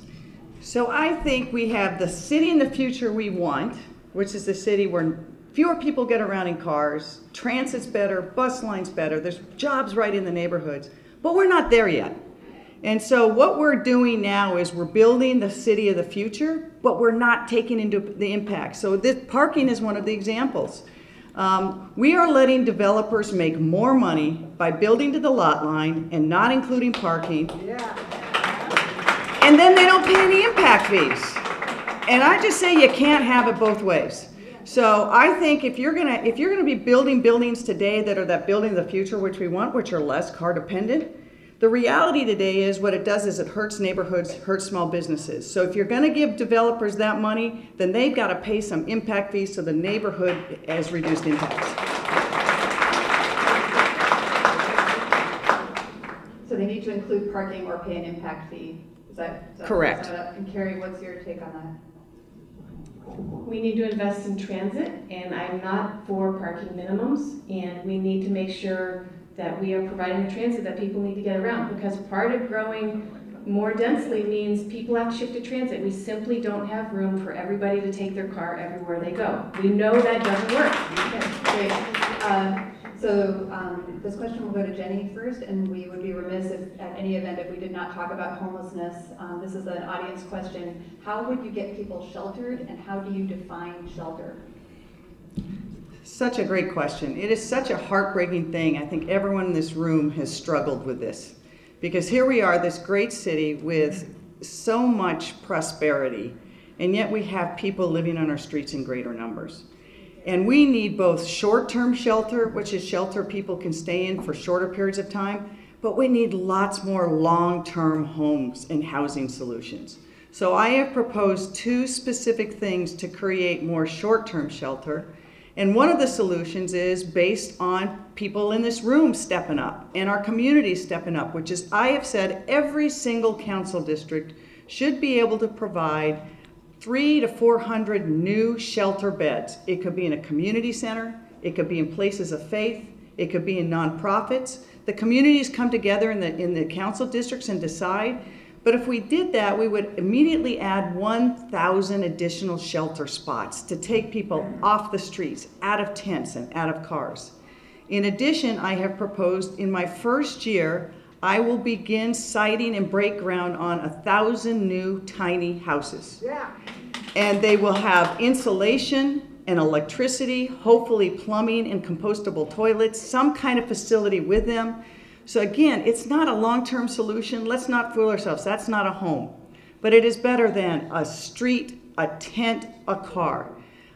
So I think we have the city in the future we want, which is the city where fewer people get around in cars, transit's better, bus lines better, there's jobs right in the neighborhoods, but we're not there yet. And so what we're doing now is we're building the city of the future, but we're not taking into the impact. So this parking is one of the examples. Um, we are letting developers make more money by building to the lot line and not including parking. And then they don't pay any impact fees. And I just say you can't have it both ways. So I think if you're gonna if you're gonna be building buildings today that are that building of the future which we want, which are less car dependent, the reality today is what it does is it hurts neighborhoods, hurts small businesses. So if you're gonna give developers that money, then they've gotta pay some impact fees so the neighborhood has reduced impact. So they need to include parking or pay an impact fee. Is that? is that- Correct. And Cary, what's your take on that? We need to invest in transit, and I'm not for parking minimums, and we need to make sure that we are providing the transit that people need to get around, because part of growing more densely means people have to shift to transit. We simply don't have room for everybody to take their car everywhere they go. We know that doesn't work. Okay, great. Uh, So um, this question will go to Jenny first, and we would be remiss if, at any event, if we did not talk about homelessness. Um, This is an audience question. How would you get people sheltered, and how do you define shelter? Such a great question. It is such a heartbreaking thing. I think everyone in this room has struggled with this. Because here we are, this great city with so much prosperity, and yet we have people living on our streets in greater numbers. And we need both short term shelter, which is shelter people can stay in for shorter periods of time, but we need lots more long term homes and housing solutions. So I have proposed two specific things to create more short term shelter. And one of the solutions is based on people in this room stepping up and our community stepping up, which is I have said every single council district should be able to provide three to 400 new shelter beds. It could be in a community center, it could be in places of faith, it could be in nonprofits. The communities come together in the, in the council districts and decide. But if we did that, we would immediately add 1,000 additional shelter spots to take people off the streets, out of tents, and out of cars. In addition, I have proposed in my first year, I will begin siting and break ground on a thousand new tiny houses. Yeah. And they will have insulation and electricity, hopefully plumbing and compostable toilets, some kind of facility with them. So again, it's not a long-term solution. Let's not fool ourselves. That's not a home. But it is better than a street, a tent, a car.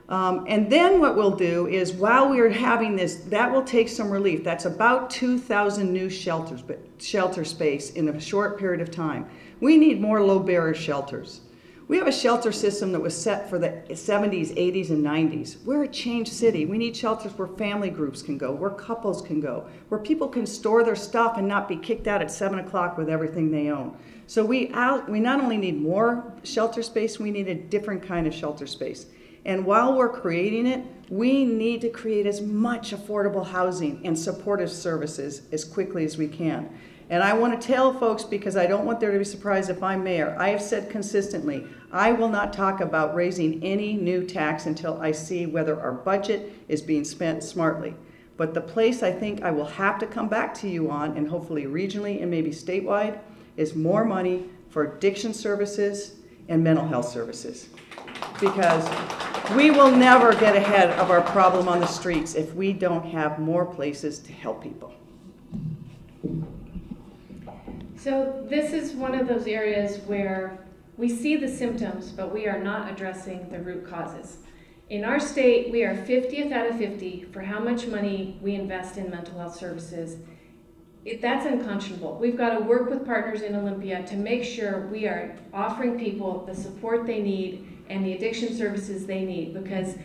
Um, and then what we'll do is while we are having this, that will take some relief. That's about 2,000 new shelters, but shelter space in a short period of time. We need more low barrier shelters. We have a shelter system that was set for the 70s, 80s, and 90s. We're a changed city. We need shelters where family groups can go, where couples can go, where people can store their stuff and not be kicked out at 7 o'clock with everything they own. So we, out, we not only need more shelter space, we need a different kind of shelter space. And while we're creating it, we need to create as much affordable housing and supportive services as quickly as we can. And I want to tell folks, because I don't want there to be surprise if I'm mayor, I have said consistently, I will not talk about raising any new tax until I see whether our budget is being spent smartly. But the place I think I will have to come back to you on, and hopefully regionally and maybe statewide, is more money for addiction services and mental health services. Because we will never get ahead of our problem on the streets if we don't have more places to help people. So this is one of those areas where we see the symptoms, but we are not addressing the root causes. In our state, we are 50th out of 50 for how much money we invest in mental health services. It, that's unconscionable. We've got to work with partners in Olympia to make sure we are offering people the support they need and the addiction services they need because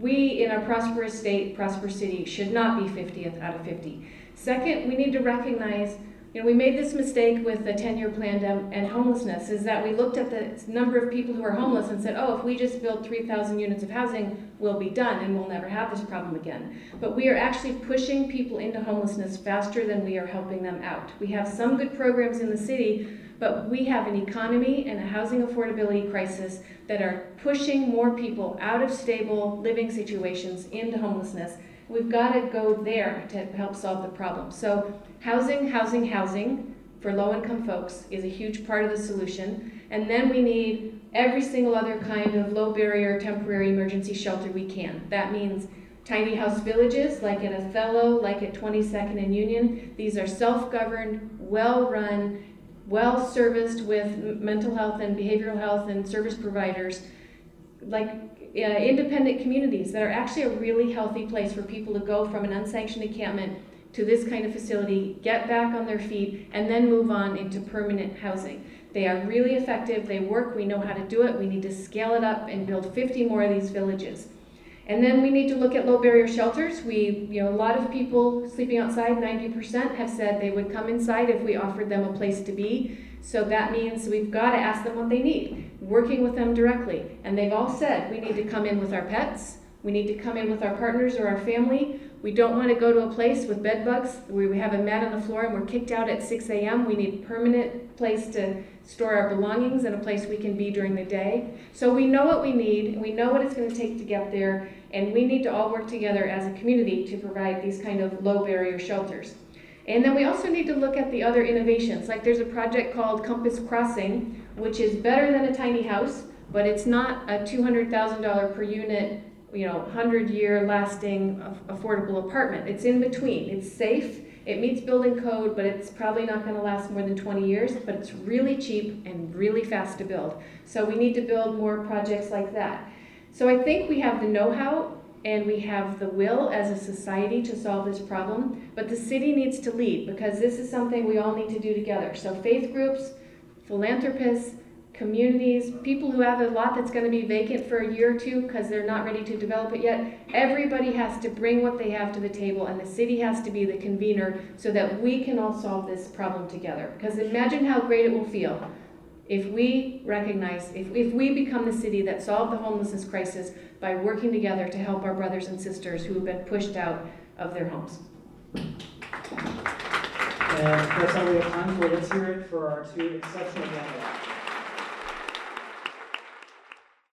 we in our prosperous state, prosperous city, should not be 50th out of 50. Second, we need to recognize you know, we made this mistake with the 10-year plan and homelessness, is that we looked at the number of people who are homeless and said, oh, if we just build 3,000 units of housing, we'll be done and we'll never have this problem again. But we are actually pushing people into homelessness faster than we are helping them out. We have some good programs in the city, but we have an economy and a housing affordability crisis that are pushing more people out of stable living situations into homelessness. We've got to go there to help solve the problem. So housing, housing, housing for low-income folks is a huge part of the solution. And then we need every single other kind of low barrier temporary emergency shelter we can. That means tiny house villages like at Othello, like at 22nd and Union. These are self-governed, well-run, well-serviced with mental health and behavioral health and service providers like uh, independent communities that are actually a really healthy place for people to go from an unsanctioned encampment to this kind of facility, get back on their feet, and then move on into permanent housing. They are really effective, they work, we know how to do it, we need to scale it up and build 50 more of these villages. And then we need to look at low barrier shelters. We, you know, a lot of people sleeping outside, 90% have said they would come inside if we offered them a place to be. So that means we've got to ask them what they need, working with them directly. And they've all said we need to come in with our pets, we need to come in with our partners or our family. We don't want to go to a place with bed bugs where we have a mat on the floor and we're kicked out at 6 a.m. We need a permanent place to store our belongings in a place we can be during the day. So we know what we need, and we know what it's going to take to get there, and we need to all work together as a community to provide these kind of low barrier shelters. And then we also need to look at the other innovations. Like there's a project called Compass Crossing, which is better than a tiny house, but it's not a $200,000 per unit you know, 100 year lasting affordable apartment. It's in between. It's safe, It meets building code, but it's probably not gonna last more than twenty years, but it's really cheap and really fast to build. So we need to build more projects like that. So I think we have the know-how and we have the will as a society to solve this problem, but the city needs to lead because this is something we all need to do together. So faith groups, philanthropists, communities, people who have a lot that's going to be vacant for a year or two because they're not ready to develop it yet. Everybody has to bring what they have to the table, and the city has to be the convener so that we can all solve this problem together. Because imagine how great it will feel if we recognize, if, if we become the city that solved the homelessness crisis by working together to help our brothers and sisters who have been pushed out of their homes. And that's all we have time for. Let's hear it for our two exceptional candidates.